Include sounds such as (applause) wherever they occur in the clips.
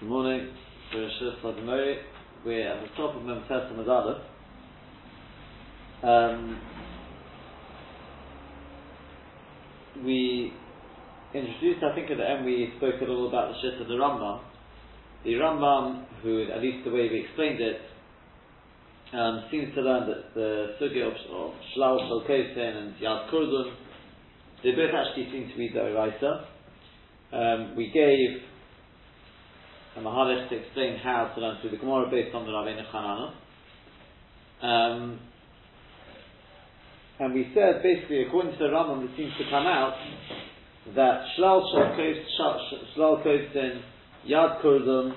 Good morning. We're at the top of Mem Tes and um, We introduced, I think at the end we spoke a little about the shit of the Rambam. The Rambam, who, at least the way we explained it, um, seems to learn that the sugi of, of Shalkosin and Yad Kurdun, they both actually seem to be the Oraisa. Um, we gave a Maharish to explain how to learn through the Gemara based on the Rabbeinu Chananel. Um, and we said basically, according to the Rambam, it seems to come out that Shlal Shlal Kostin, Yad Kurdum,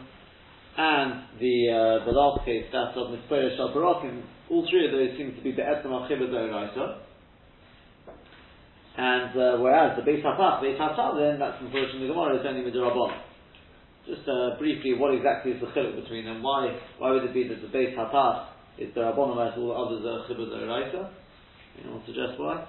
and the uh, the last case, that of Mitzvah Shal Barokim, all three of those seem to be the Be'etzim Achibah Doraisa. And uh, whereas the Beis Hafach, Beis Hafach, then that's unfortunately the Gemara is only Midrabon. Just uh, briefly, what exactly is the chiluk between them? Why why would it be that the base Hafach is the Rabbanon whereas all the others are Chibah Doraisa? Anyone suggest why?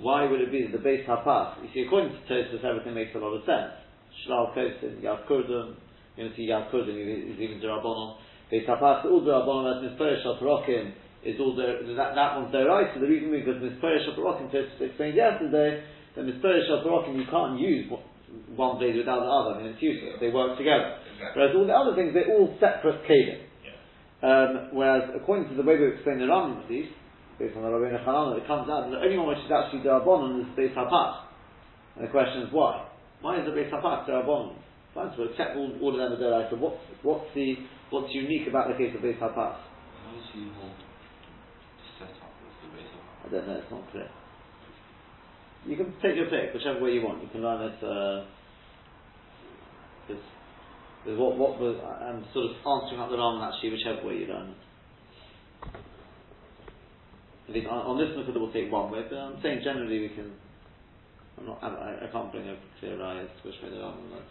Why would it be that the Beis Hafach? You see, according to Tosfos, everything makes a lot of sense. Shlal Kosin, Yad Kurdum, you know, see Yad Kurdum is even Durabonon. Beis Hafas, all Durabonon, as Misperish Parokim, is all the, that, that one's their right. So the reason because Misperish Shal Parokim, to explained yesterday, that Misperish Shal Parokim, you can't use one blade without the other. I mean, it's useless. They work together. Exactly. Whereas all the other things, they're all separate kelim. Um, whereas, according to the way we explain the Rambam, at least, based on the Rabbeinu Chananel, it comes out that the only one which is actually Durabonon is Beis Hafas. And the question is why? Why is the Beis Hafak Derabon? Fine, so accept all, all of them are Deraisa. What's, what's, the, what's unique about the case of Beis Hafak? How does he hold set up with the Beis Hafak? I don't know, it's not clear. You can take your pick, whichever way you want. You can learn it, uh, what, what was, I'm sort of answering up the wrong actually, whichever way you learn it. I think on, on this method we'll take one way, but I'm saying generally we can I'm not, I, I can't bring a clear eye as to which way the Rambam was.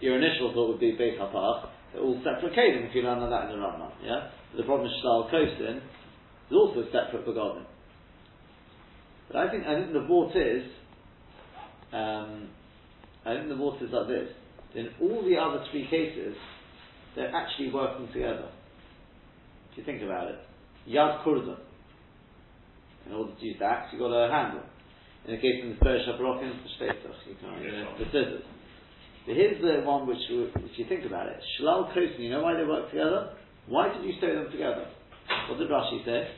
Your initial thought would be Beis Hapach, all separate Kalim if you learn that in the Rambam, yeah? The problem is Shlal Kosin is also separate Begodim. But I think, I think the vort is, um, I think the vort is like this. In all the other three cases, they're actually working together. If you think about it. Yad Kurdan, in order to use the axe, you've got a handle. In the case of the the Shveitach, you can't, you know, the scissors. But here's the one which, if you think about it, Shlal Kosin, you know why they work together? Why did you sew them together? What did Rashi say?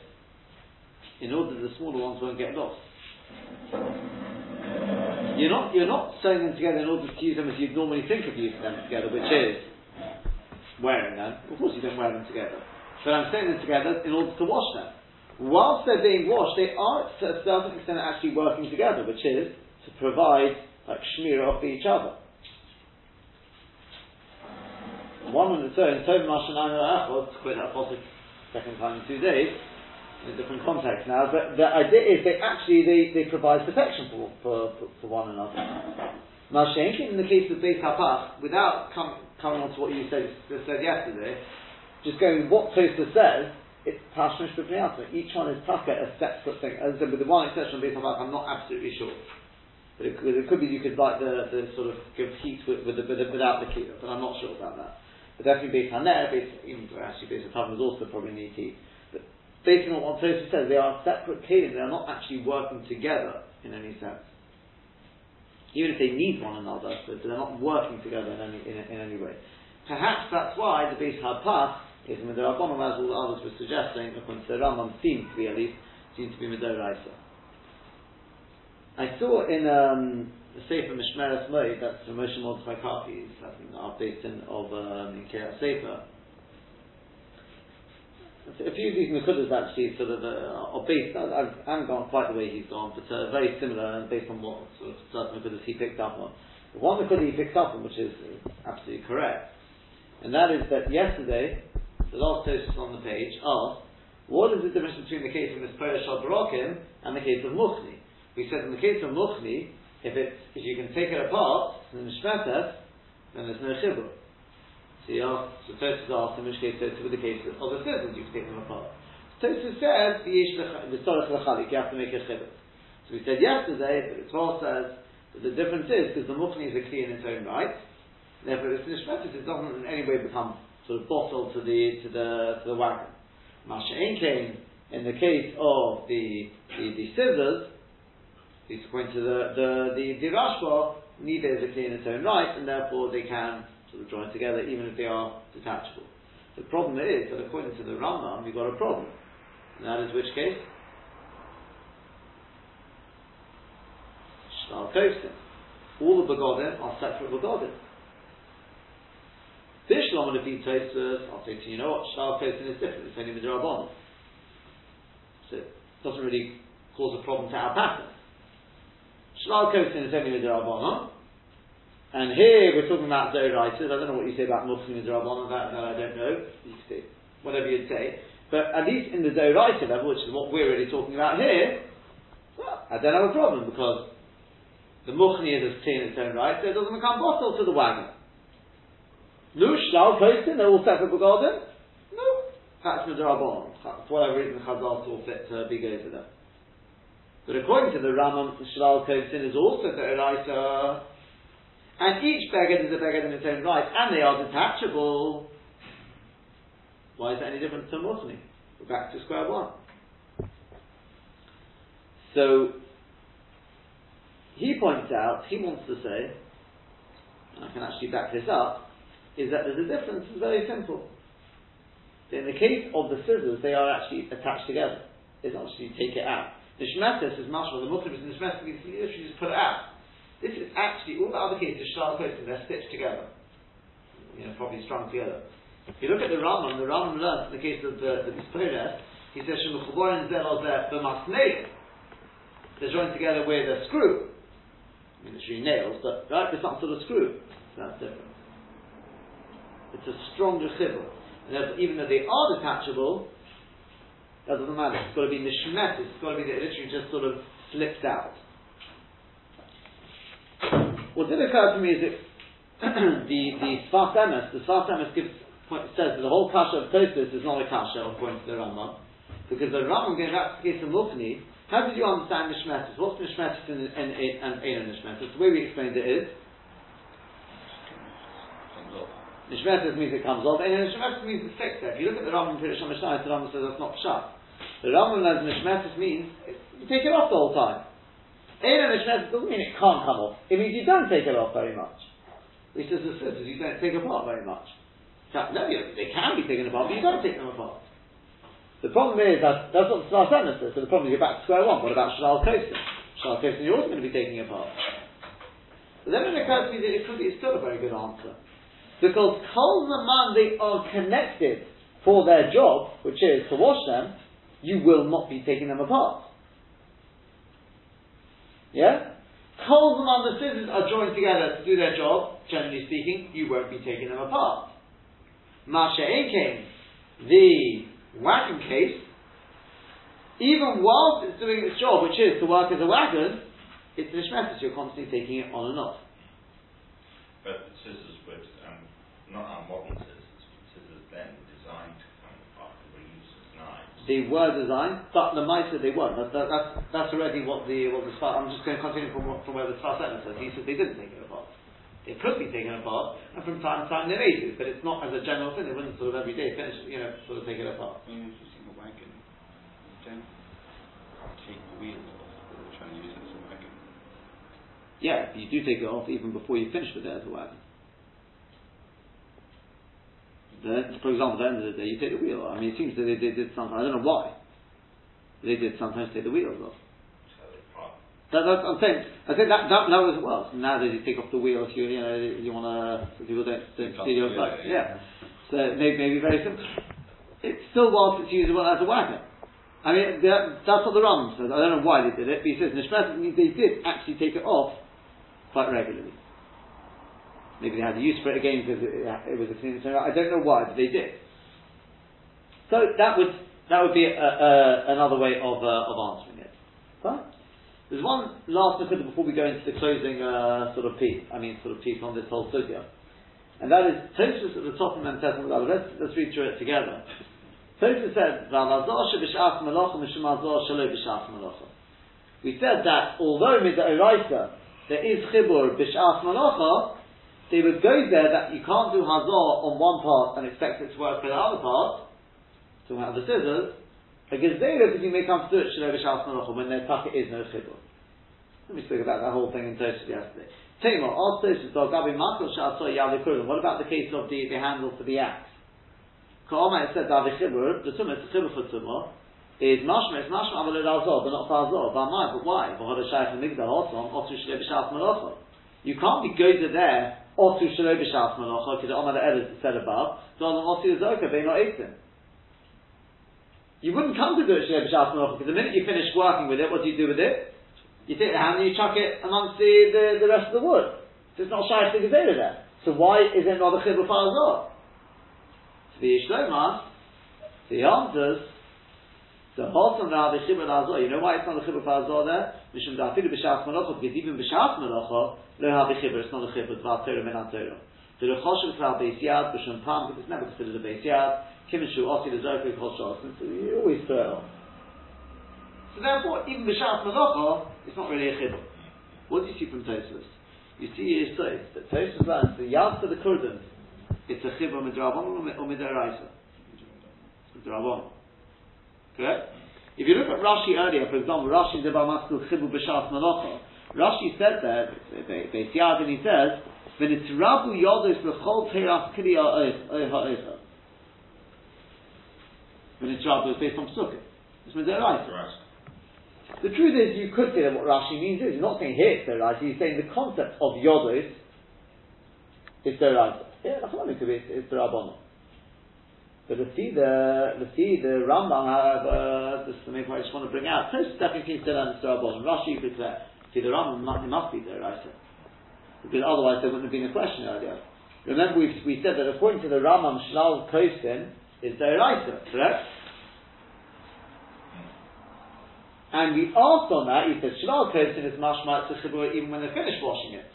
In order that the smaller ones won't get lost. You're not, you're not sewing them together in order to use them as you'd normally think of using them together, which is wearing them. Of course you don't wear them together. But I'm sewing them together in order to wash them whilst they're being washed, they are to a certain extent actually working together, which is to provide like shmir off each other. One on its own, Tov Mashanayim Achot, to quote that apostle second time in two days, in a different context now, but the idea is they actually they, they provide protection for, for, for, one another. Mashenkin, in the case of Beis Hapach, without com- coming on to what you said, said yesterday, just going what Tosa says, it's Tashmish B'Pniyata. Each one is Taka, a separate thing. As I said, with the one exception of Beit I'm not absolutely sure. But it, it, could be you could like the, the sort of heat with, with the, without the heat, but I'm not sure about that. But definitely Beit Haner, even actually Beit Hatam is also probably need heat. But based on what Tosi says, they are separate kelim, they are not actually working together in any sense. Even if they need one another, but they're not working together in any, in, in any way. Perhaps that's why the Beis Hapach is Midrabanon, as all the others were suggesting, according to the Rambam, seems to be at least, seems to be Midoraisa. I saw in um, the Sefer Mishmeres Moed, that's the Moshe Mordechai Karpi's, I think, updating of um, in Kiryat Sefer. A few of these Nakudas actually sort of uh, are based, I, I haven't gone quite the way he's gone, but uh, very similar and based on what sort of certain Nakudas he picked up on. The one Nakuda he picked up on, which is absolutely correct, and that is that yesterday the last toast on the page, asked, what is the difference between the case of Mispera Shal Barokim and the case of Muchni? We said in the case of Muchni, if it's, if you can take it apart, the Shmetes, then there's no Chibur. So you ask, so Tosus asked, in which case with the case of the scissors, you can take them apart. Tosus says, the Tzorach L'chalik, you have to make a Chibur. So we said yesterday that the Torah says that the difference is because the Mukhni is a kli in its own right, therefore it's nishmetis, it doesn't in any way become sort of bottled to the to the to the wagon. Masha came in the case of the the, the scissors, according to the the the, the Rashba, neither is a kli in its own right, and therefore they can sort of join together even if they are detachable. The problem is that according to the Rambam, you've got a problem. And that is which case? Shval Kosin. All the begodim are separate begodim. Would have been Tosfos, I'll say to you, you know what, Shval Kosin is different, it's only Midrabon. So it doesn't really cause a problem to our pattern. Shval Kosin is only Midrabon, and here we're talking about Zoraiters. I don't know what you say about Muslim Midrabon, that, that I don't know. You say, whatever you'd say. But at least in the Zoraita level, which is what we're really talking about here, well, I don't have a problem because the Mukhni is as clean in its own right, so it doesn't become bottle to the wagon. No, Shlal Postin, they're all separate garden. No, that's Midrabon. For whatever reason, Chazal saw fit to be go to them. But according to the Rambam, the Shlal Postin is also Zoraita. And each beggar is a beggar in its own right, and they are detachable. Why is that any different to Mukhni? We're back to square one. So, he points out, he wants to say, and I can actually back this up, is that there's a difference, it's very simple. In the case of the scissors, they are actually attached together. It's not actually take it out. The Shmetis is much more, the Muslim is in the Shmetis, you literally just put it out. This is actually, all the other cases, Shal Kosim, they're stitched together. You know, probably strung together. If you look at the Rambam, the Rambam learns in the case of the, the Mispores, he says, Shemuchaborin Zelol B'masneil. They're joined together with a screw. I mean, it's really nails, but, right, there's some sort of screw. So that's different. It's a stronger chibur. And even though they are detachable, that doesn't matter. It's got to be nishmet, it's got to be that it literally just sort of slipped out. What did occur to me is that (clears throat) the the Sfas Emes, the Sfas Emes gives says that the whole kasha of Tosfos is not a kasha according to the Rambam, because the Rambam going back to the case of Mukni, how did you understand Nishmetis? What's Nishmetis and and and Ein Nishmetis? The way we explained it is Nishmetis means it comes off, and Nishmetis means it's fixed. If you look at the Rambam Pirish Mishnah, the Rambam says that's not pshat. The Rambam says Nishmetis means you take it off the whole time. Ein Nishmetis doesn't mean it can't come off. It means you don't take it off very much. Which is the scissors, you don't take apart very much. No, they can be taken apart, but you don't take them apart. The problem is that that's what the Emes says. So the problem is you're back to square one. What about Shalal Kosin? Shalal Kosin you're also going to be taking apart. But then it occurs to me that it could be still a very good answer. Because Kol Zaman they are connected for their job, which is to wash them, you will not be taking them apart. Yeah? Kol Zaman the scissors are joined together to do their job, generally speaking, you won't be taking them apart. Masha came, the wagon case, even whilst it's doing its job, which is to work as a wagon, it's nishmetis, you're constantly taking it on and off. But the scissors not our modern scissors, scissors then designed to come apart and were used as knives. They were designed, but the mice they weren't. That, that, that's, that's already what the what the Sfas- I'm just going to continue from, from where the Sfas Emes says. He said they didn't take it apart. It could be taken apart, and from time to time they may do, but it's not as a general thing. They wouldn't sort of every day finish, you know, sort of take it apart. When you're using a wagon, you take the wheels off trying to use it as a wagon. Yeah, you do take it off even before you finish with it as a wagon. Then, for example, at the end of the day, you take the wheel. off. I mean, it seems that they, they did sometimes. I don't know why. They did sometimes take the wheels off. So they part. That, that's, I'm saying. I think that that, that was well. Nowadays, you take off the wheel if you you know you want to. People don't don't can't your bike. Yeah. So maybe maybe very simple. It's still whilst it's usable as a wagon. I mean, that, that's what the Ram says. I don't know why they did it, but he says Nishmat means they did actually take it off quite regularly. Maybe they had a use for it again because it, it was a. So I don't know why, but they did. So that would that would be a, a, another way of uh, of answering it. Fine. There's one last thing before we go into the closing uh, sort of piece. I mean, sort of piece on this whole sugya, and that is Tosfos at the top of Memtes Let's let's read through it together. Tosfos says, "V'alazor shebishas melacha mishum azor shelo b'shas melacha." We said that although Midairaisa, there is Chibur Bish'as Malacha, they would go there that you can't do Hazor on one part and expect it to work for the other part, to have the scissors, because they because you may come to do it when their tucker is no Chibur. Let me speak about that whole thing in Toshis yesterday. Tamar, all Toshis, Gabi Makal Sha'asoy What about the case of the, the handle for the axe? Ka'oma it said Davi Chibur, the Tumah is Chibur for Tumah, is mashma, it's mashma aval azor, but not for azor. V'amai, but why? You can't be gozer there, otu shalei b'shas malacha, because the Omar the said above, on otu zoka, they not eaten. You wouldn't come to do it shalei b'shas malacha, because the minute you finish working with it, what do you do with it? You take the hand and you chuck it amongst the, the, the rest of the wood. So it's not shayach to gezerah there. So why is it not a chibur for azor? So the Yishlomah, the answers, the wholesome Rav Chibur Azor, you know why it's not a Chibur for Azor there? Dafilu B'Shas Malacha, because even B'Shas Malacha, lo have a it's not a Chibur, it's Val Torah Min Torah. So the Choshev Kral Beis Yad, B'Shum Pam, it's never considered a Beis Yad, Kimishu, Osi, the Zerka, Kol Shos, so you always throw it on. So therefore, even B'Shas Malacha, it's not really a Chibur. What do you see from Tosfos? You see here says that Tosfos learns the Yad for the Kurdan, it's a Chibur Midrabon or Midaraisa. Midrabon. Correct? If you look at Rashi earlier, for example, Rashi Deba Maskul Chibu B'Shas Malacha, Rashi said there, Beis Yad, and he says, when it's Rabu Yodos L'chol Teirach Kriya Ha'echa. When it's it's based on Sukkah. It's right. The truth is, you could say that what Rashi means is, he's not saying here it's Deraisa, he's saying the concept of Yodos is Deraisa. Yeah, that's what I mean to be, it's, Rabbanah. But let's see the let's see uh, the uh, Rambam, however, this is the main point I just want to bring out. Toast definitely to learn the. Rashi you could say, see the Rambam must, must be there, right? Because otherwise there wouldn't have been a question earlier. Remember we we said that according to the Rambam, Shlal Kosin is the Raisa, correct? And we asked on that, he said Shlal Kosin is mashma tzichabur even when they're finished washing it.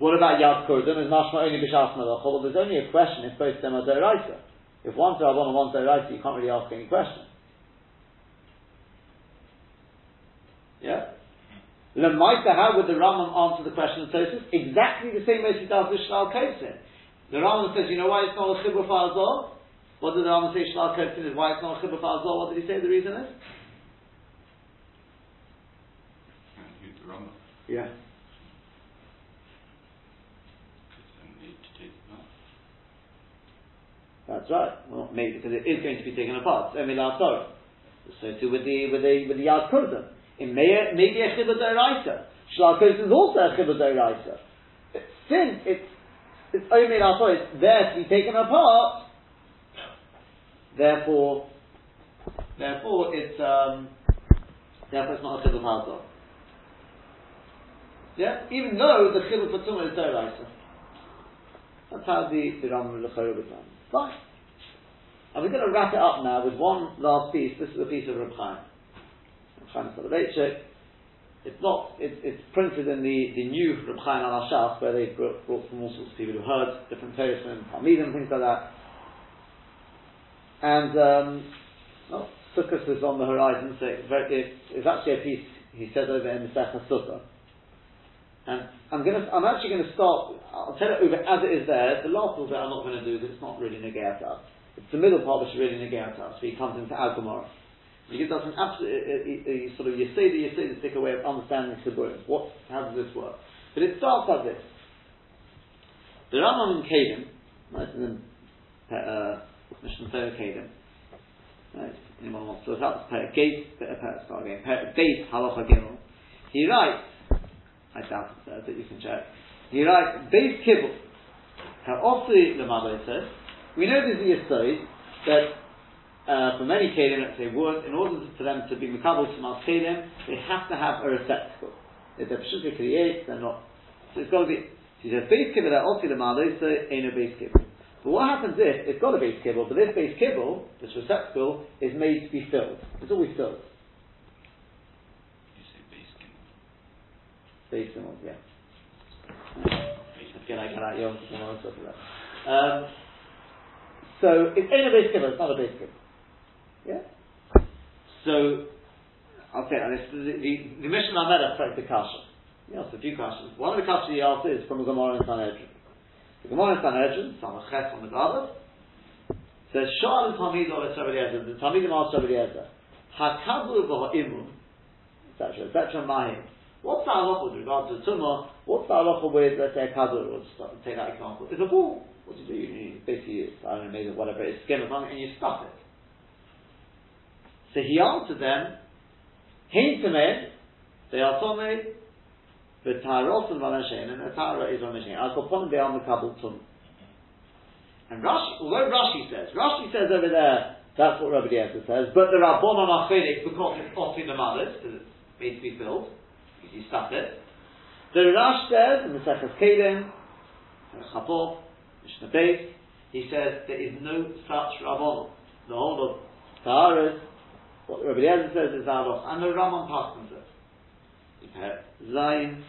What about Yad Kurdan? Is mashma only b'shas malacha? Well, there's only a question if both of them are deraisa. If one one's Rabban and one's Deraisa, you can't really ask any question. Yeah? Lemaita, how would the Rambam answer the question of Tosis? Exactly the same way he does with Shlal Kosin. The Rambam says, you know why it's not a Chibur Fa'azor? What did the Rambam say Shlal Kosin is? Why it's not a Chibur Fa'azor? What did he say the reason is? Yeah. That's right. Well, maybe because it is going to be taken apart. So So too with the with the with the yad kurdan. It may maybe a chibur deraisa. Shlal is also a chibur deraisa. Since it's it's only it's there to be taken apart. Therefore, therefore it's um, therefore it's not a chibur hazor. Yeah, even though the chibur for tumah is deraisa. That's how the the Ram Lechayah was done. Fine. And we're going to wrap it up now with one last piece. This is a piece of Reb Chaim. Reb Chaim Soloveitchik. It's not, it, it's printed in the, the new Reb Chaim al HaShas, where they've brought, brought from all sorts of people who heard different tales and things like that. And, um, well, Sukkot is on the horizon, so it's, very, it's, it's actually a piece he says over in the Sefer Sukkah. And I'm going to, I'm actually going to start, I'll tell it over as it is there. The last little bit I'm not going to do because it's not really us. It's the middle part which is really us. So he comes into Al Gemara. He gives us an absolute, a, a, a, sort of Yeseda, Yeseda, stick way of understanding Chibburim. What, how does this work? But it starts like this. The Rambam in Keilim, right, in the, uh, Mishnah Torah Keilim, right, anyone wants to look up, Gate, start again, Base Halacha Gimel, he writes, I doubt says it, you can check. He writes, base kibble. How often the mother says, we know there's a yisod that uh, for many kelim, let's say wood, in order for them to be makabel to mas kelim, they have to have a receptacle. If they're pshuka create, they're not. So it's got to be. She says base kibble that also the mother so ain't a base kibble. But what happens if it's got a base kibble, but this base kibble, this receptacle, is made to be filled? It's always filled. Very similar, yeah. Again, I cannot Yom um, So it's ain't a base kibble, it's not a base kibble. Yeah? So I'll say this. The, the, the Mishnah affects the kasha. He asked a few questions. One of the questions he asked is from the Gemara in Sanhedrin. The Gemara in Sanhedrin, Samachet on the Gabbard, says, Sha'al Tamid or Eliezer, the Tamidim asked Rabbi Eliezer, Hakablu v'ha'imun, etc., etc., mahim. What's halacha with regard to tumah? What's halacha with, let's say, a kabur, or take that example. It's a ball. What do you do? You basically, I don't know, maybe whatever, it's skin or something, and you stuff it. So he answered them, Hein tamed, they are tomei, the tyros and vanashen, and the tyra is vanashen. As for pon they are makabel tum. And Rashi, although Rashi says, Rashi says over there, that's what Rabbi Eliezer says, but the Rabbanon are because it's off in the mothers, because it's made to be filled, because you stuff it. The Rash says, in the Sechas Kelim, Chapov, Mishnah Beis, he says there is no such Rabbanon. The whole of Taharas, what Rabbi Eliezer says is Halos, and the Raman Paskin says. Zayin,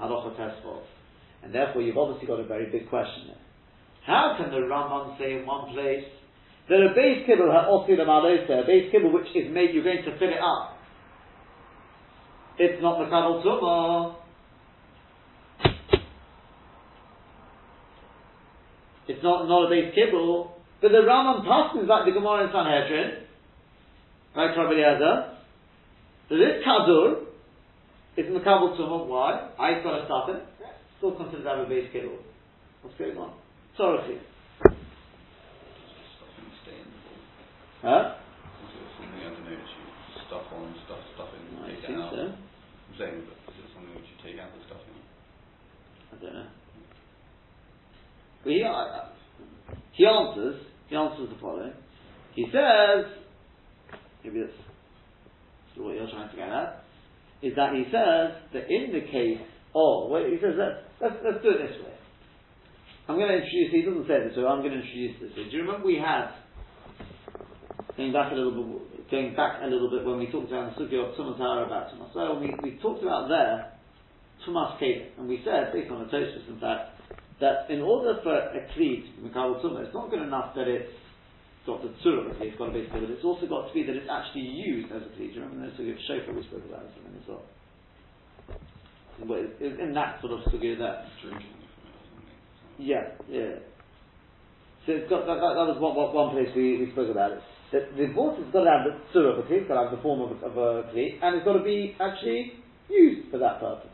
Halacha Tesfos. And therefore you've obviously got a very big question there. How can the Rambam say in one place that a base kibble a base kibble which is made, you're going to fill it up. It's not the kabel tumah. It's not, not a base kibble. But the Rambam passes like the Gemara in Sanhedrin, right, Rabbi Eliezer, that this kadur is in the kabel tumah. Why? I've got to stop it. Still considered to have a base kibble. What's going on? Sorry. Huh? something I don't know, you stuff on, stuff, stuffing, I take think out. so. Saying, but is it something which you take out the stuff stuffing? I don't know. But he, uh, he answers, he answers the following. He says, maybe that's, that's what you're trying to get at, is that he says that in the case of, well, he says, let's, let's, let's do it this way. I'm going to introduce, he doesn't say this, so I'm going to introduce this. Do you remember we had going back a little bit, going back a little bit when we talked about the sugya of Tumas about Tumas. So we, we talked about there Tumas Kedah, and we said, based on the Tosfos in fact, that in order for a Kli to Mikabel Tumah, it's not good enough that it's got the Tzura of it's got to be but it's also got to be that it's actually used as a Kli. Do you remember the sugya of Shofar we spoke about something as well? in that sort of sugya there. Yeah, yeah. So it's got, that, that, that was one, one place we, we spoke about it that the water's got to have the surah of a kli, it's got to have the form of a, of a kli, and it's got to be actually used for that purpose.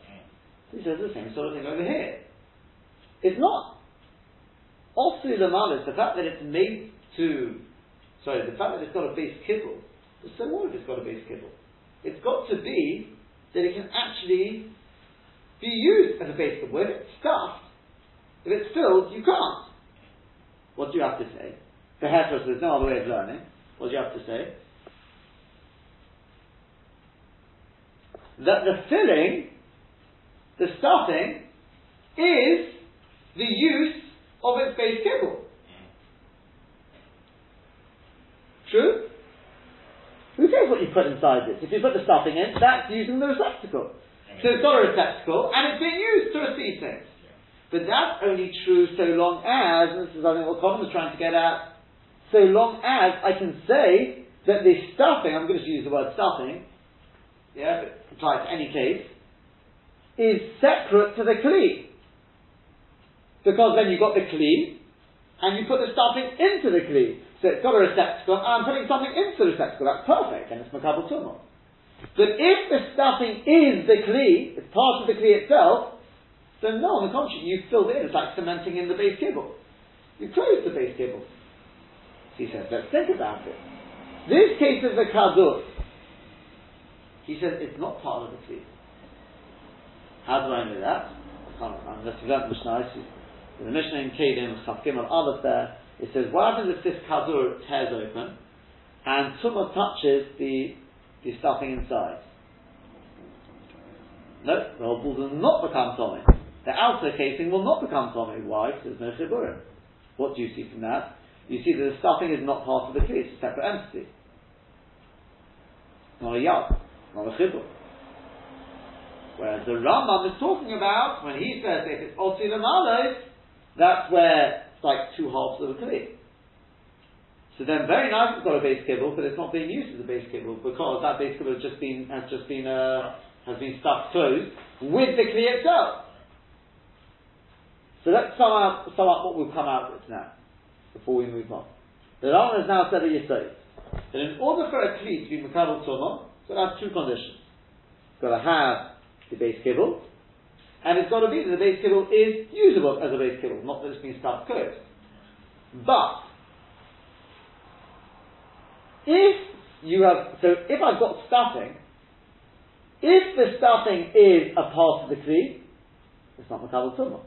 So he says the same sort of thing over here. It's not also the malis, the fact that it's made to, sorry, the fact that it's got a base kibble, so what if it's got a base kibble? It's got to be that it can actually be used as a base kibble. If it's stuffed, if it's filled, you can't. What do you have to say? The Hefers, there's no other way of learning. What do you have to say? That the filling, the stuffing, is the use of its base kibble. True? Who cares what you put inside this? If you put the stuffing in, that's using the receptacle. So it's got a receptacle and it's being used to receive things. But that's only true so long as, and this is think what Colin was trying to get at, so long as I can say that the stuffing, I'm going to use the word stuffing, yeah, but apply to any case, is separate to the kli. Because then you've got the kli, and you put the stuffing into the kli. So it's got a receptacle, and I'm putting something into the receptacle, that's perfect, and it's makabel tumah. But if the stuffing is the kli, it's part of the kli itself, then no, on the contrary, you filled it in, it's like cementing in the base kibble. You close the base kibble. He says, let's think about it. This case of the kadur, he says it's not part of the kli. How do I know that? Unless you learned Mishnah, in the Mishnah in Keilim, Chafkim al Aleph there, it says, what happens if this kadur tears open and tumah touches the, the stuffing inside? No, the whole does not become tummy. The outer casing will not become tummy. Why? Because there's no chiburim. What do you see from that? You see that the stuffing is not part of the kli, it's a separate entity. Not a yad, not a chibur. Whereas the Rambam is talking about, when he says if it's Otzi Lamalo, that's where it's like two halves of a kli. So then, very nice, it's got a base kibble, but it's not being used as a base kibble because that base kibble has just been has just been uh, has been stuck closed with the kli itself. So let's sum out sum up what we've come out with now before we move on. The Rambam has now said a yisod that in order for a kli to be makabel tumah, it's got to have two conditions. It's got to have the base kibble, and it's got to be that the base kibble is usable as a base kibble, not that it's been closed. But if you have, so if I've got stuffing, if the stuffing is a part of the kli, it's not makabel tumah.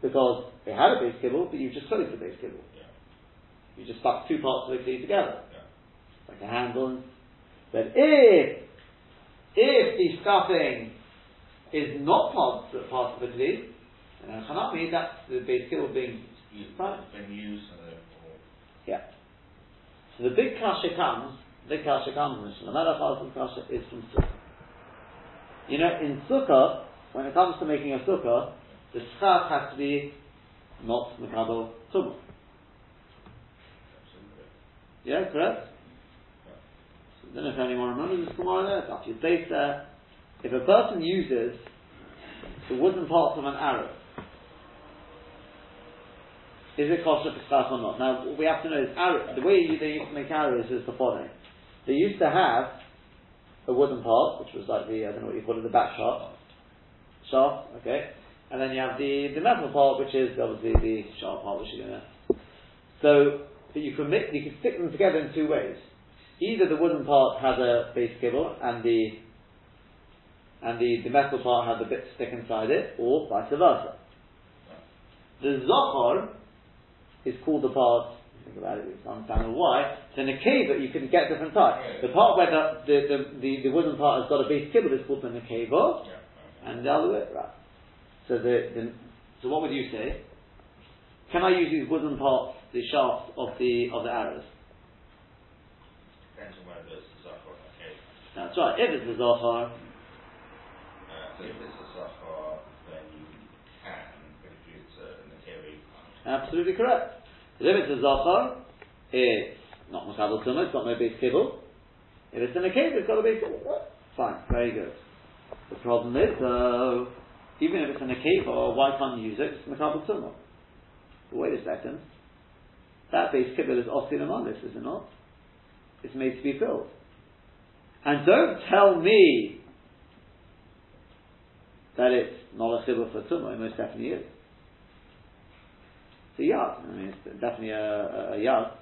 Because it had a base kibble, but you've just closed the base kibble. Yeah. You just stuck two parts of the kli together. Yeah. Like a handle. But if, if the stuffing is not part, part of the kli, then Hanami, that's the base kibble being been used. Yeah. So the big kasha comes, the big kasha comes, the Melech asks the kasha is from Sukkah. You know, in Sukkah, when it comes to making a Sukkah, the schach has to be not Mikado Tumah. Yeah, correct? So I don't know if anyone remembers this Gemara there, after there. If a person uses the wooden parts of an arrow, is it kosher for schach or not? Now, what we have to know is arrow, the way they used to make arrows is the following. They used to have a wooden part, which was like the, I don't know what you call it, the back shaft. Shaft, okay. And then you have the, the metal part, which is obviously the sharp part, which you're going to. So, but you can mix, you can stick them together in two ways. Either the wooden part has a base kibble and the and the, the metal part has a bit stick inside it, or vice versa. The zohar is called the part. Think about it, it's understandable why. So in a nekeva, you can get different types. The part where the the, the, the, the wooden part has got a base kibble is called the nekeva, Yeah. and the other way, right. So the, the so what would you say? Can I use these wooden parts, the shaft of the of the arrows? Depends on whether it's a Zachar or a cave. That's right. If it's a zohar, Uh, if it's a Zachar, then you can, but if it's a Nakiri, you can't. absolutely correct. But if it's a zohar, it's not makabel tumah. It's got no base kibble. If it's in a cave, it's got a base kibble. Fine, very good. The problem is, though, even if it's in a cave, or why can't you use it? It's makabel tumah. Wait a second. That base kibble is osin amalis, is it not? It's made to be filled. And don't tell me that it's not a chibble for tumah. It most definitely is. It's a yard. I mean, it's definitely a, a, a yard.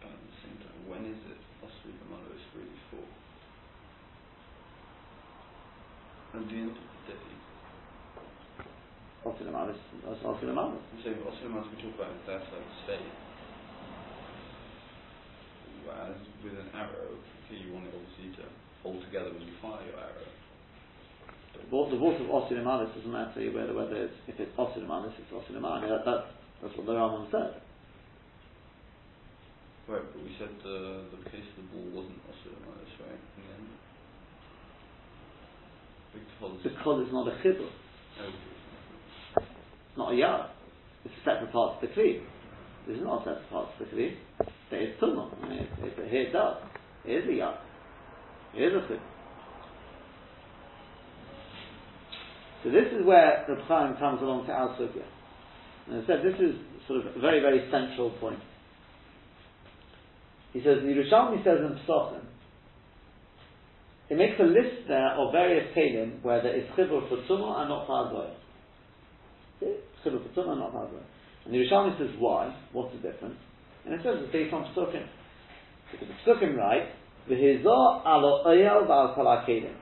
But at the same time, when is it possibly the mother is really for? And end of the day, Osin amalis. Osin amalis. I'm we talk about is that like state. Whereas with an arrow, you want it obviously to hold together when you fire your arrow. The wa- the water of osin amalis doesn't matter whether, whether it's, if it's osin amalis, it's osin amalis. That, that, that's what the Rambam said. Right, but we said the the case of the ball wasn't right? In the end. Because Because it's not a oh, It's not a yard. It's a separate part of the. This is not a separate part of the. But it's tumah. I mean, it's, it's, here it does. It is a yard. It is a chibur. So this is where the Chaim comes along to Al Sugya. And I said this is sort of a very, very central point. He says, the Yerushalmi says in Psachim, it makes a list there of various kalim where there is chibur for tumah and not for Chibur for tumah and not for And the Yerushalmi says, why? What's the difference? And it says it's based on Psachim. Because the Psachim write, V'hizah alo oyel v'al kol ha-kelim.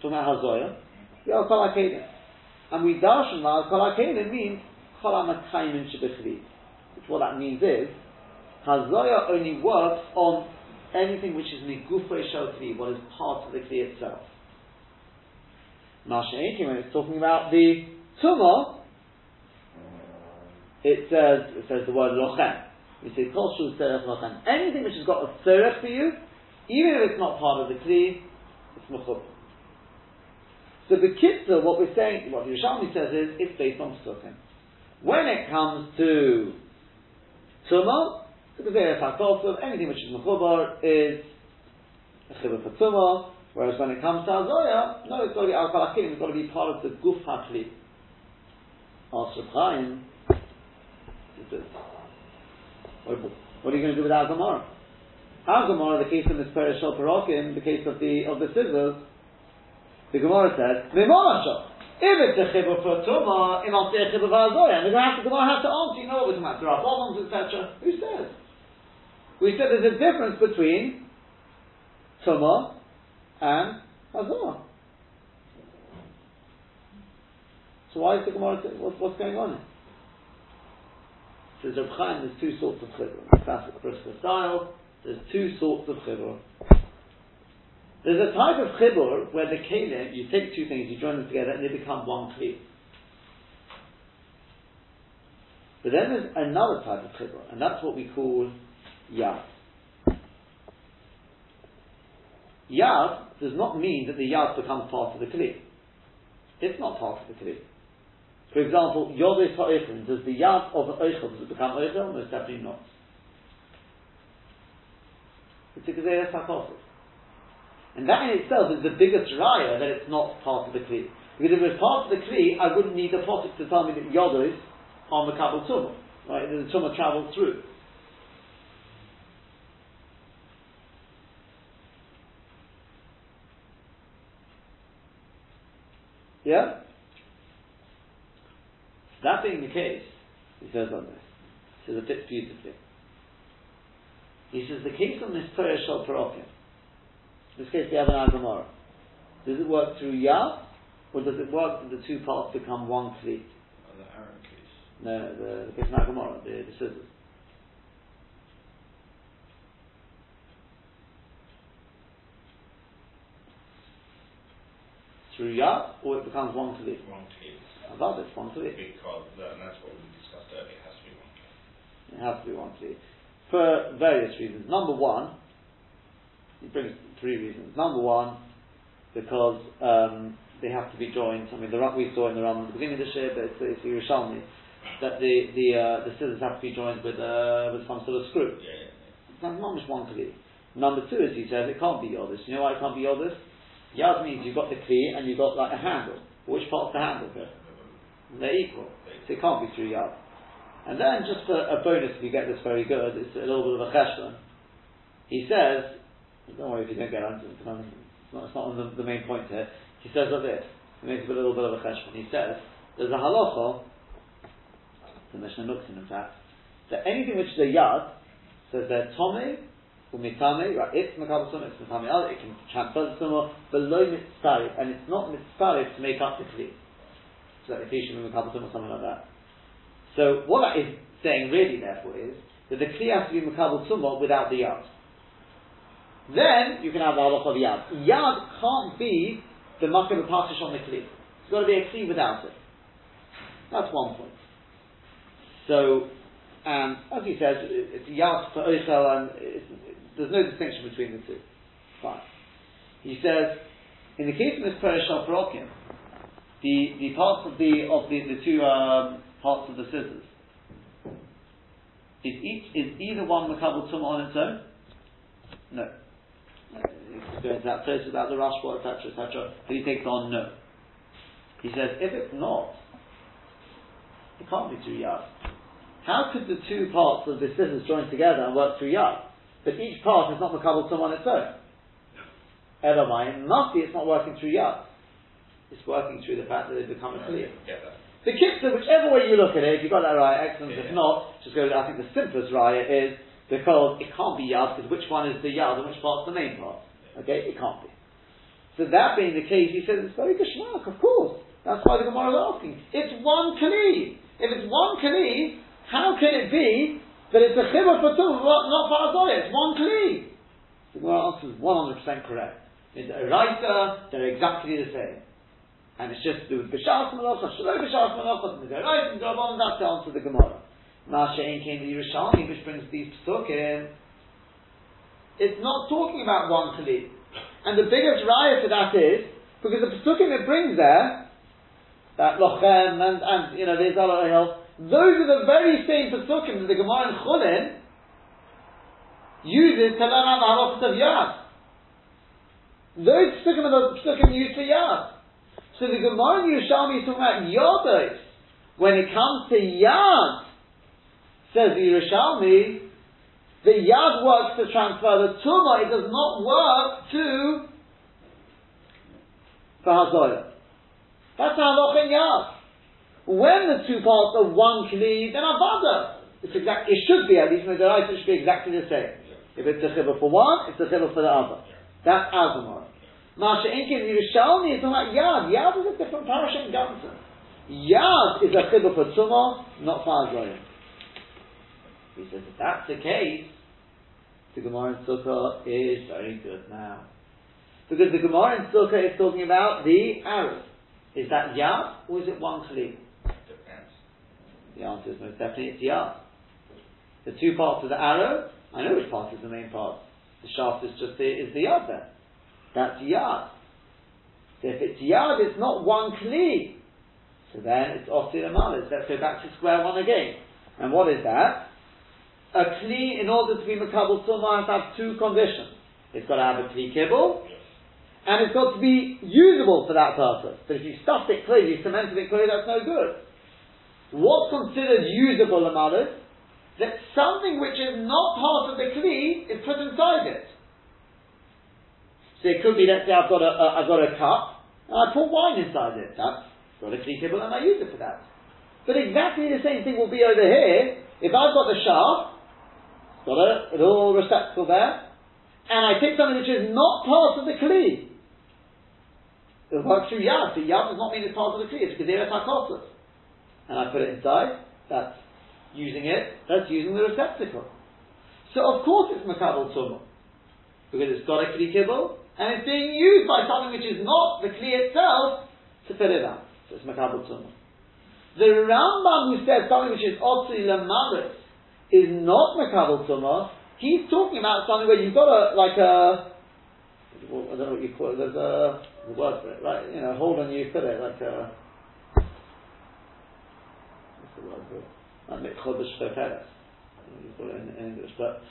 Talking Hazoya, v'al kol ha-kelim. And we darshan v'al kol ha-kelim means kol ha-makayim shebechli. Which what that means is, Hazoya only works on anything which is migufay shel what is part of the kli itself. Masha'inki, when it's talking about the tumah, it says it says the word lochem. We say kol shu tzerech lochem. Anything which has got a tzerech for you, even if it's not part of the kli, it's mechub. So the kitzah, what we're saying, what Yerushalmi says is, it's based on psukim. When it comes to Tumah, the Gezeres HaKosov, anything which is Mechubar is a Chibur for Tumah, whereas when it comes to Azoya, no, it's got to be Al Kalakim, it's got to be part of the Guf HaKli. Asr Chaim, what, are you going to do with Al Gemara? Al the case of this Perish Shal Parokim, the case of the of the scissors, the Gemara says, Mimon if it's a chibur for tuma, it must be a chibur for azoya. And the Gemara has to answer, you know there are problems, etc. Who says? We said there's a difference between tuma and azoya. So why is the Gemara, what, what's going on here? Says Reb Chaim, there's two sorts of chibur. Classic Bristol style, there's two sorts of chibur. There's a type of chibur where the kelim, you take two things, you join them together, and they become one kli. But then there's another type of chibur, and that's what we call yad. Yad does not mean that the yad becomes part of the kli. It's not part of the kli. For example, yodes ha'oichel, does the yad of the oichel, does become oichel? Most definitely not. It's a gezeres ha'kosov. And that in itself is the biggest raya that it's not part of the Kli. Because if it was part of the Kli, I wouldn't need the potic to tell me that Yodos are Makabal Tumah. Right? The Tumah travels through. Yeah? That being the case, he says on this, he says a bit beautifully. He says the case on this Torah Shal Parokim, in this case, we have an Gemara. Does it work through Yah, or does it work that the two parts become one Kli? Oh, the Aaron case. No, the, the case of Gemara, the, the scissors. Through or it becomes one Kli? One case. Above it's one Kli. Because, uh, and that's what we discussed earlier, it has to be one case. It has to be one Kli. For various reasons. Number one, he brings three reasons. Number one, because um, they have to be joined. I mean, the we saw in the Ram at the beginning of the year, but it's, it's Yerushalmi, that the the uh, the scissors have to be joined with uh, with some sort of screw. Yeah, yeah, yeah. That's not much one kli. Number two, as he says, it can't be yodis. You know why it can't be yodis? Yad means you've got the kli and you've got like a handle. Which part's the handle here? They're equal, so it can't be through yad. And then, just for a bonus, if you get this very good, it's a little bit of a cheshbon. He says don't worry if you don't get it. It's not, it's not on the, the, main point here. He says like this. He makes a little bit of a cheshbon. He says there's a halacha. The Mishnah looks in, fact, that anything which is a yad says that tome or mitame, right? It's makabel it's mitame. It can transfer the sunnah below mitzarif, and it's not mitzarif to make up the kli. So that if you should be makabel or something like that. So what that is saying really, therefore, is that the kli has to be makabel without the yad then you can have the halacha of yad. Yad can't be the makkah of partish on the kli. It's got to be a kli without it. That's one point. So, and as he says, it's yad for oichel, and there's no distinction between the two. Fine. He says, in the case of this perishal parokim, the, the parts of the of the, the two um, parts of the scissors is each is either one makabel tumah on its own? No go into that first about the Rashba, etc., etc. But he takes on no. He says, if it's not, it can't be two Yad. How could the two parts of the scissors join together and work through Yad? But each part is not Makabal Tum on its own. Must be it's not working through Yad. It's working through the fact that they become a clear. The kitzah, whichever way you look at it, if you got that right, excellent. Yeah, if not, just go. I think the simplest raya is because it can't be yad because which one is the yad and which part's the main part. Okay, it can't be. So that being the case, he says it's very geschmack, of course. That's why the Gemara is asking. It's one kli. If it's one kli, how can it be that it's a chibur two, not for azoya? It's one kli. The Gemara answers 100% correct. It's a writer, they're exactly the same. And it's just the b'shas malacha, shaloi b'shas malacha, and the right and Rabban, that's the answer to the Gemara. Masha came the Yerushalmi, which brings these psukim, it's not talking about one kli. And the biggest riot to that is, because the psukim it brings there, that lochem and, and you know, there's other help, those are the very same pasukim that the Gemara in Chulin uses to learn out the halachas of Yad. Those pasukim are the pasukim used for Yad. So the Gemara in Yerushalmi is talking about Yados. When it comes to Yad, says the Yerushalmi, the Yad works to transfer the Tumah, it does not work to for Hazoyah. That's how halacha in Yad. When the two parts are one kli, then avada. It's exact. It should be at least in the it should be exactly the same. If it's a chibur for one, it's a chibur for the other. That's Azamar. Masha Inkin Yerushalmi is about Yad. Yad is a different parasha in Gamson. Yad is a chibur for Tumah, not for Hazoyah. He says if that's the case, the Gemara in Sukkah is very good now. Because the Gemara in Sukkah is talking about the arrow. Is that Yad or is it one Kli? The answer is most definitely it's Yad. The two parts of the arrow, I know which part is the main part. The shaft is just the, is the Yad there. That's Yad. So if it's Yad, it's not one Kli. So then it's Amalis. Let's go back to square one again. And what is that? A Kli, in order to be Makabal Tumah, has to have two conditions. It's got to have a Kli Kibble, and it's got to be usable for that purpose. But if you stuffed it clear, you cemented it clear, that's no good. What's considered usable amalis? That something which is not part of the kli is put inside it. So it could be, let's say I've got a, a I've got a cup, and I pour wine inside it. That's got a kli kibble, and I use it for that. But exactly the same thing will be over here. If I've got the shaft, got a little receptacle there, and I take something which is not part of the kli, it works through yad. So yad does not mean it's part of the kli. It's gedera takosus. And I put it inside. That's using it. That's using the receptacle. So of course it's makabel tumah because it's got a kli kibble and it's being used by something which is not the kli itself to fill it up. So it's makabel tumah. The Rambam who says something which is otzi lamaris is not makabel tumah. He's talking about something where you've got a like a I don't know what you call it. There's a, a word for it, right? You know, hold on, you put it like a. In, in English, but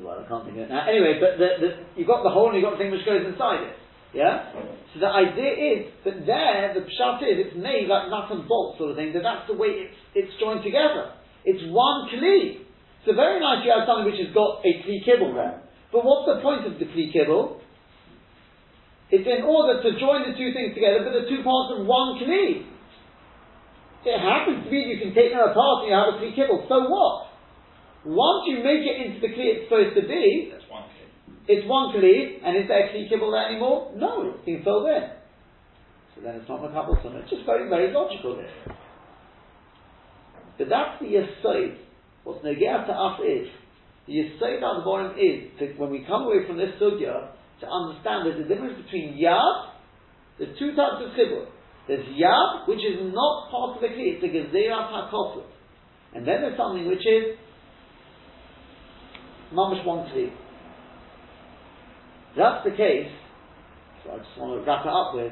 well, I can't think of it now. Anyway, but the, the, you've got the hole and you've got the thing which goes inside it. Yeah? So the idea is that there, the pshat is, it's made like nut and bolt sort of thing, that that's the way it's, it's joined together. It's one kli. So very nice you have something which has got a kli kibble there. But what's the point of the kli kibble? It's in order to join the two things together, but the two parts of one kli. It happens to be that you can take them apart and you have a kli kibble. So what? Once you make it into the kli it's supposed to be, That's one kli. it's one kli, and is there a kli kibble there anymore? No, it's been filled in. So then it's not makabel. It's just very, very logical. But that's the yesod. What's negea to us is the yesod of the bottom is to, when we come away from this sugya to understand there's a difference between yad. the two types of chibur. There's yad, which is not part of the kli. It's a gezerat hakosuf. And then there's something which is mamish one kli. That's the case. So I just want to wrap it up with.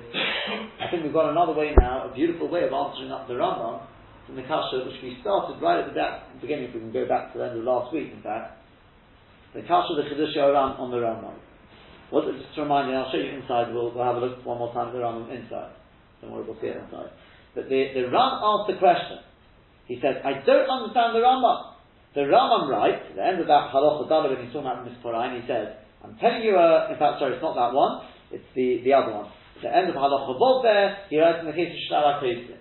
I think we've got another way now, a beautiful way of answering up the Rambam from the kasha, which we started right at the back, beginning. If we can go back to the end of last week, in fact, the kasha the Chiddush Yoram on the Rambam. What, just to remind you, I'll show you inside. We'll, we'll have a look one more time at the Rambam inside. We'll see it. But the the Ran asked the question. He said, "I don't understand the Rambam." The Rambam writes at the end of that halacha dala when he's talking about Misporain, he says, "I'm telling you, a, in fact, sorry, it's not that one. It's the the other one. At the end of halacha vov there, he writes in the case of Shlala Kosin.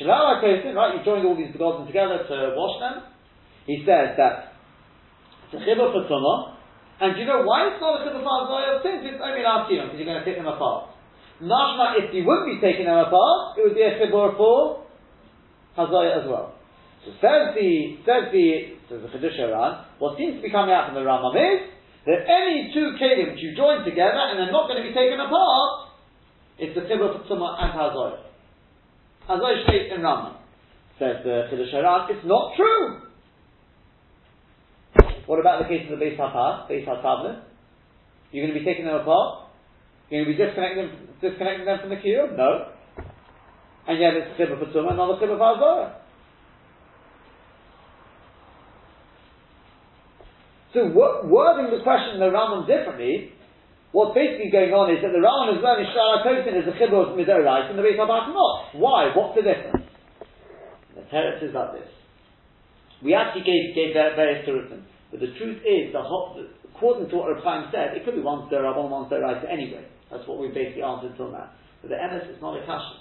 Kosin, right? You joined all these begotten together to wash them. He says that it's a chibur for tumah, and do you know why it's not a chibur for Azayah? Since it's only last year, because you're going to take them apart. Mashma, if you wouldn't be taking them apart, it would be a chibur for Hazayah as well. So says the says the says the Haran, what seems to be coming out from the Rambam is that any two kelim which you join together and they're not going to be taken apart, it's the chibur for tumah and Hazayah. Hazayah states in Rambam. Says the Haran, it's not true. What about the case of the Beis HaTav, Beis HaTavlis? You're going to be taking them apart? Can we disconnect them, disconnecting them from the Kiyum? No. And yet it's a Chibah for Tumah, not a Chibah for Azorah. So wording the question in the Raman differently, what's basically going on is that the Raman is learning Shara Tosin is a Chibah of Midorais and the Beis Habat not. Why? What's the difference? The Teretz is like this. We actually gave, gave various solutions, but the truth is the, hot, according to what Rabban said, it could be one Rabban, one Right anyway. That's what we basically answered until now. But the MS is not a kasha.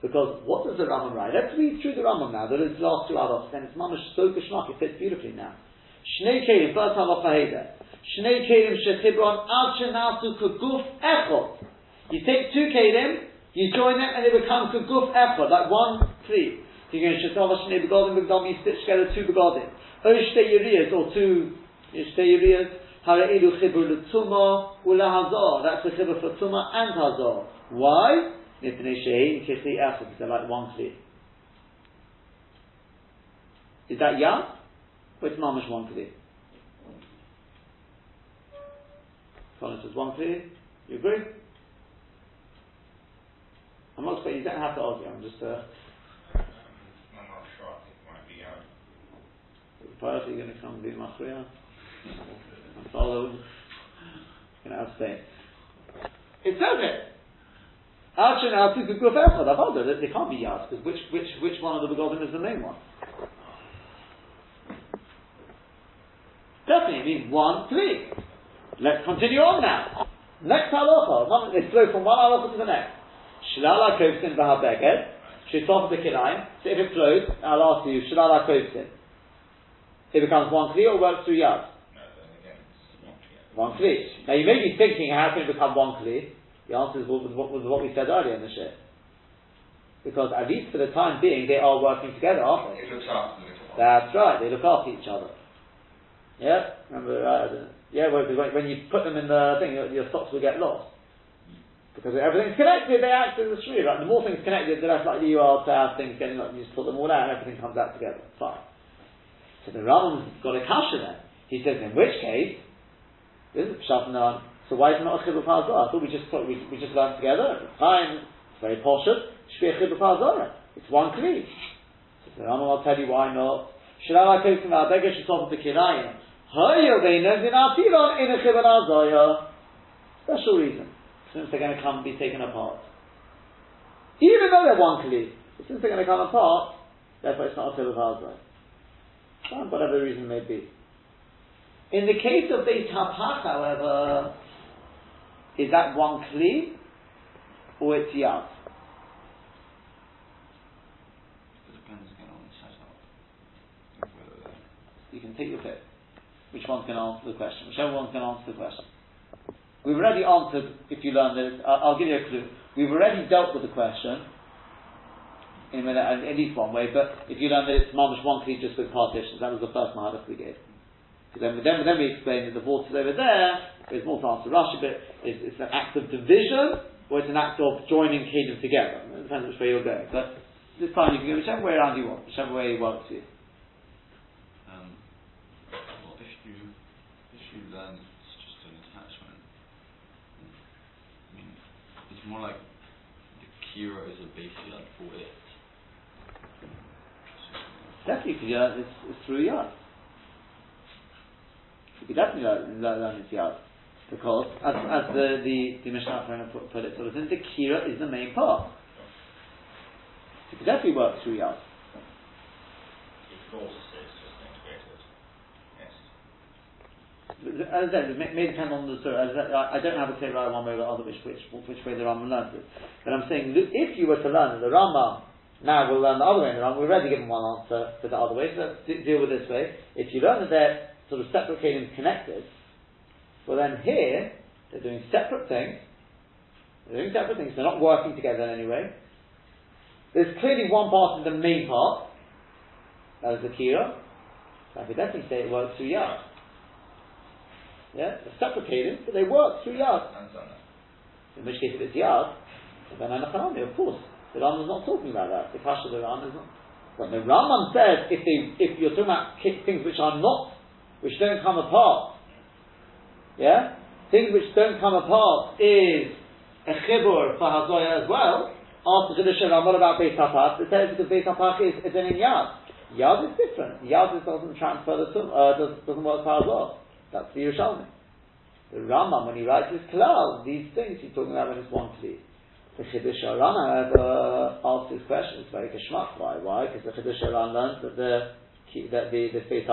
Because what does the Rambam write? Let's read through the Rambam now. There is last two others, and it's mamash so kishmak, it fits beautifully now. Shnei kelim, first halacha heda. Shnei kelim shechibron ad shenasu kuguf echot. You take two kelim, you join them, and they become kuguf echot, like one tree. So you're going to shetava shnei begodim begdom, you stitch together two begodim. Or shtei yiriyas, or two yiriyas. Chibur l'tzuma ulahazor. That's the chibur for tzuma and hazor. Why? Mipnei shehi kichli echot, because they're like one tree. Is that yad? Or it's mamash one kli? Says one kli. You agree? I'm not saying you don't have to argue. I'm just. Uh, I'm not sure, I think it might be out. Pious, are going to come be machriya? And follow? Going to abstain. It says it. Archon Altu Guguf Echad. I've told they can't be yas because which which which one of the begotten is the main one? Definitely, it means one, three. Let's continue on now. Next halacha, they flow from one halacha to the next. Shlala kovsin v'habeged, the kilayim. So if it flows, I'll ask you, shlala kovsin. It becomes one kli or works through yad? No, then again, it's not yet. One kli. Now you may be thinking, how can it become one kli? The answer is what, what, what we said earlier in the shit. Because at least for the time being, they are working together, aren't they? It looks after. That's right. They look after each other. Yeah, remember? Uh, yeah, well, when you put them in the thing, your, your socks will get lost because everything's connected. They act as a shrew. Right? The more things connected, the less likely you are to have things getting up. You just put them all out, and everything comes out together. Fine. So the Rambam's got a kasha then. He says, in which case, this is Pshat So why is it not a chibur I thought we just we, we just learned together. Fine. It's very posh. Should be a chibur It's one kli. So the Rambam will tell you why not. Shalala kosim al beggar shitov the kirayim. Hoyo beinam din afiron in a chibur azaya. Special reason. Since they're going to come and be taken apart. Even though they're one kli. Since they're going to come apart, therefore it's not a chibur. Fine, whatever reason may be. In the case of Beit Hapach, however, is that one kli or it's yad? It depends the setup. You can take your pick. Which one's going to answer the question? Whichever one's going to answer the question. We've already answered, if you learn this, I'll, I'll give you a clue. We've already dealt with the question in, at least one way, but if you learn that it's mamish one kli just with partitions, that was the first mahadach we gave. Then, then, then we explain that the is over there's more to answer Rashi, but it's, it's an act of division, or it's an act of joining kingdom together. It depends which way you're going. But this time you can go whichever way around you want, whichever way works for you. Um, well, if you if you learn it's just an attachment, I mean, it's more like the kira is a like for it. Definitely, because it's, it's through yard. Could definitely learn, learn, yard. Because, as, as the, the, the Mishnah put, put it, sort of, the kira is the main part. You could definitely work through yard. It forces it, it's just integrated. Yes. As I said, it may, may depend on the as I, I don't have a clear right one way or the other which, which, which way the Rambam learns it. But I'm saying, if you were to learn the Rambam, now we'll learn the other way in the Rambam, we've already given one answer for the other way, so deal with this way. If you learn that they're sort of separate kingdoms connected, well then here, they're doing separate things, they're doing separate things, they're not working together in any way. There's clearly one part of the main part, that is the Kira, so I could definitely say it works through Yad. Yeah, they're separated, but they work through Yad. In which case, if it's Yad, then Anachanami, of course. The Rambam's not talking about that. The Kasha of the Rambam is not. When the Rambam says, if, they, if you're talking about things which are not, which don't come apart, yeah? Things which don't come apart is a chibur for Hazoya as well. After Chiddush Rambam, what about Beit Hapach? It says because Beit Hapach is, is in Yad. Yad is different. Yad doesn't transfer the tum, uh, does, doesn't work for Hazor. That's the Yerushalmi. The Rambam, when he writes his klal, these things he's talking about when it's one kli. The Chiddush Aran, however, asks this question. It's very kashmak. Why? Why? Because the Chiddush Aran learns that the that the the Sfeit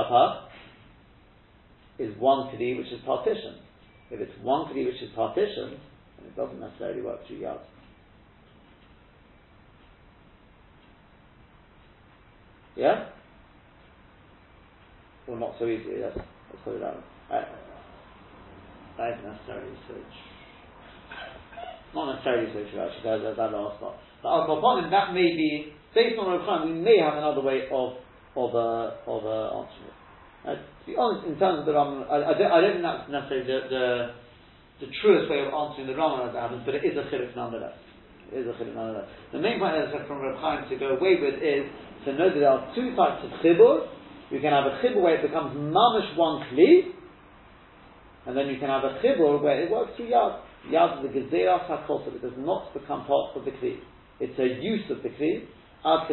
is one kli which is partitioned. If it's one kli which is partitioned, then it doesn't necessarily work two yards. Yeah? Well, not so easily, yes. Let's put it that way. That isn't necessarily switch. Not necessarily switch, actually, that, that, that last part. But Al that may be, based on Rav we may have another way of, of, uh, of uh, answering it. Uh, to be honest, in terms of the Rambam, I, I, don't, I don't think that's necessarily the, the, the truest way of answering the Rambam as it happens, but it is a chiluk nonetheless. It is a chiluk nonetheless. The main point, that from Rav Chaim to go away with is to know that there are two types of chibur. You can have a chibur where it becomes mamish one kli, and then you can have a chibur where it works through yad. Yad is the gezerah hakosav. It does not become part of the kli. It's a use of the kli. Ad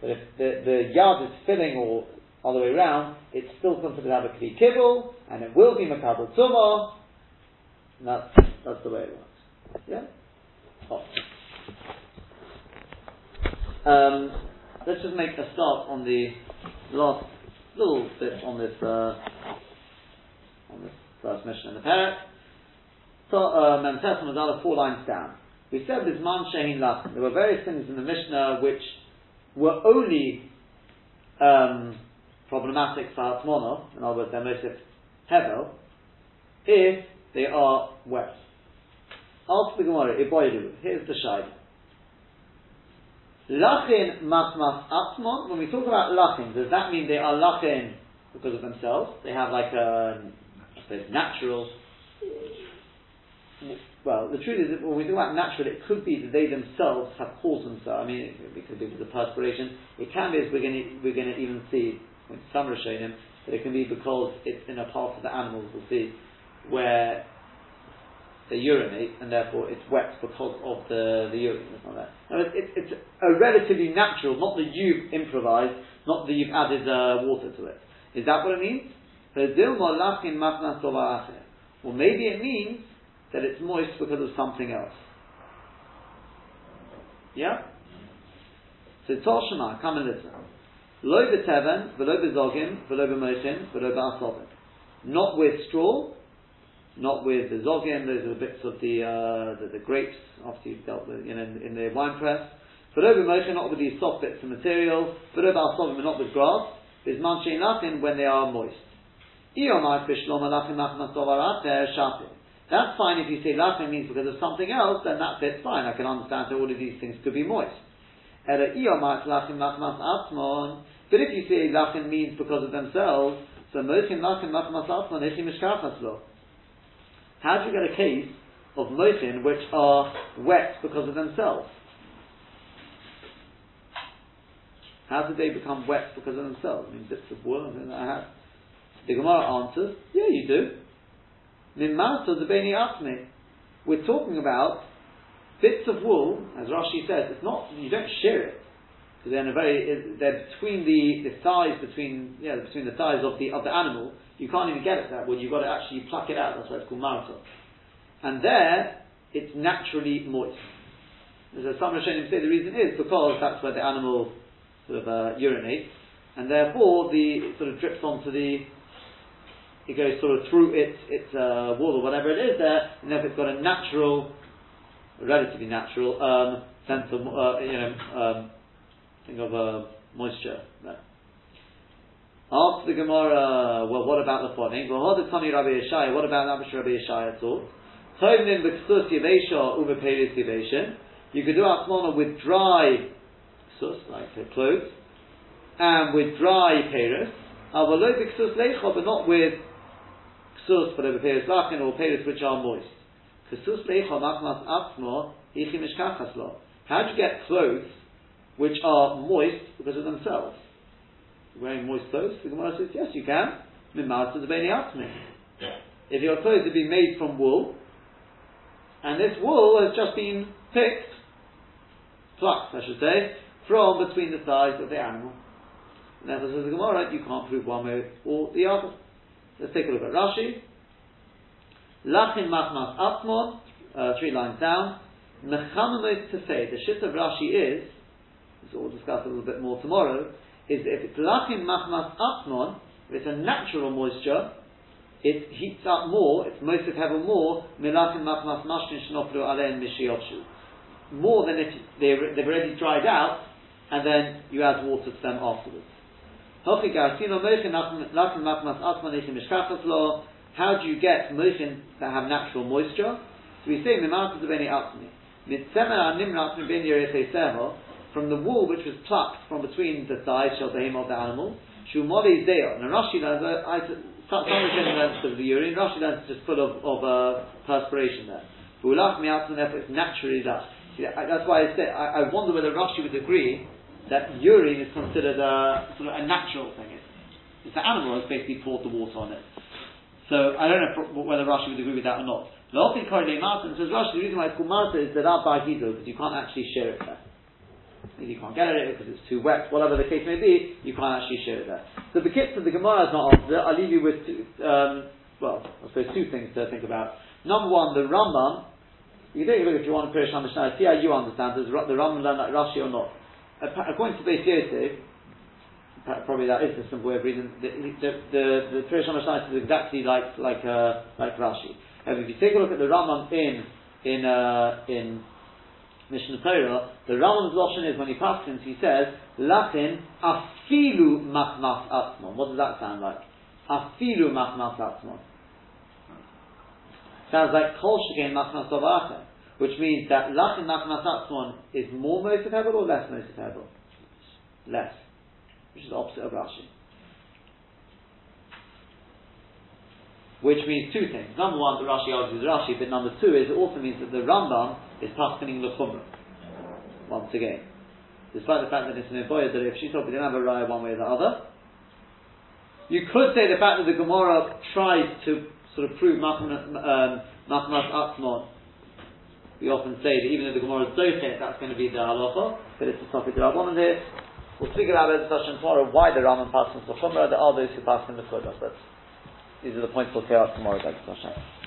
but if the, the yad is filling or other way around, it's still considered to have kibble, and it will be makabel tumah. That's, that's the way it works. Yeah? Oh. Um, let's just make a start on the last little bit on this uh, on this first mission in the parak. So, uh, Memtes Mazala, four lines down. We said this man shehin lach. There were various things in the Mishnah which were only um, problematic for Hatzmono, in other words, they're Mosif Hevel, if they are wet. Ask the Gemara, Iboidu, here's the shayla. Lachin masmas atzmon, when we talk about lachin, does that mean they are lachin because of themselves? They have like a, I suppose, natural. Well, the truth is that when we talk about natural, it could be that they themselves have caused themselves. I mean, it, could be the perspiration. It can be, as we're going we're going to even see in some Rishonim, that it can be because it's in a part of the animals, we'll see, where they urinate, and therefore it's wet because of the, the urine. It's, not it, it's a relatively natural, not that you've improvised, not that you've added uh, water to it. Is that what it means? Or maybe it means that it's moist because of something else. Yeah? So Tol Shema, come and listen. Lo b'teven, v'lo b'zogim, v'lo v'lo b'asovim. Not with straw, not with the zogim, those are the bits of the, uh, the, the, grapes, after you've dealt with, you know, in, in the wine press. But over not with these soft bits of material, over asovim, not with grass, is manchein lachin when they are moist. That's fine if you say lachin means because of something else, then that fits fine. I can understand that all of these things could be moist. But if you say lachin means because of themselves, so mochin lachin machmas ichi mishkachas lo. How do you get a case of mochin which are wet because of themselves? How did they become wet because of themselves? I mean, bits of wool and I have. The Gemara answers, yeah, you do. We're talking about bits of wool, as Rashi says. It's not you don't shear it because they're in a very they're between the, the thighs between yeah between the thighs of the of the animal you can't even get at that one. You've got to actually pluck it out. That's why it's called maraton. And there, it's naturally moist. As some Rishonim say, the reason is because that's where the animal sort of uh, urinates, and therefore the it sort of drips onto the. It goes sort of through its its uh, wall or whatever it is there, and therefore it's got a natural, relatively natural um, sense of uh, you know um, thing of uh, moisture there. Ask the Gemara, well, what about the following? Well, what Tani Rabbi Yeshaya, what about Rabbi Yeshaya at all? Tovnin b'ksus yevesha uveperis yeveshin. You could do atmona with dry ksus, like clothes, and with dry peris. Avalo b'ksus leicha, but not with ksus, but over peris lachin or peris which are moist. How do you get clothes which are moist because of themselves? wearing moist clothes? The Gemara says, yes, you can. Mimasa the Beni If your clothes have been made from wool, and this wool has just been picked, plucked, I should say, from between the thighs of the animal. And therefore says the Gemara, you can't prove one way or the other. Let's take a look at Rashi. Lachin machmas atmon, uh, three lines down. Mechamamos to say, the shift of Rashi is, this we'll discuss a little bit more tomorrow, is if it's lachin machmas atmon, if it's a natural moisture, it heats up more, it's most of heaven more, milachin machmas mashkin shnopru alein mishiyotshu. More than if they, they've already dried out, and then you add water to them afterwards. How do you get mochin that have natural moisture? So we say mimatas of any atmi. From the wool which was plucked from between the thighs of the him of the animal, shumoli zeo. Now Rashi learns, I, some learns of the urine, Rashi learns just full of, of uh, perspiration there. Bulach miatzim, therefore it's naturally that. That's why I say, I, I wonder whether Rashi would agree that urine is considered a sort of a natural thing. It's, it's the animal has basically poured the water on it. So I don't know whether Rashi would agree with that or not. The thing Korele Martin says Rashi, the reason why it's called is that our Bahido, because you can't actually share it there. You can't get at it because it's too wet, whatever the case may be, you can't actually share it there. So the kit of the Gemara is not answered. I'll leave you with, two, um, well, I suppose two things to think about. Number one, the Rambam, you take a look if you want to Pirish Mishnah, see how you understand, does the Rambam learn like Rashi or not? according to Beis Yosef, probably that is the simple way of reading. The the the, the Pirish is exactly like like uh, like Rashi. And if you take a look at the Rambam in in uh, in Mishneh Torah, the Rambam's lashon is when he passes, he says Latin afilu machmas atzmon. What does that sound like? Afilu machmas atzmon. Sounds like kol shegen machmas avachem which means that lachin machmas atzmon is more Hebel or less Hebel? Less. Which is opposite of Rashi. Which means two things. Number one, the Rashi argues Rashi, but number two is it also means that the Rambam is paskening the Once again. Despite the fact that it's an Iboya, that if she thought we didn't have a raya one way or the other, you could say the fact that the Gemara tries to sort of prove Machmas um, Atzmon we often say that even though the Gemara is Dochet, that's going to be the halacha, but it's a topic that I want here. We'll figure out in discussion tomorrow why the Raman passes the Chumrah, there are those who pass in the Kodah, but these are the points we'll clear out tomorrow, Hashem.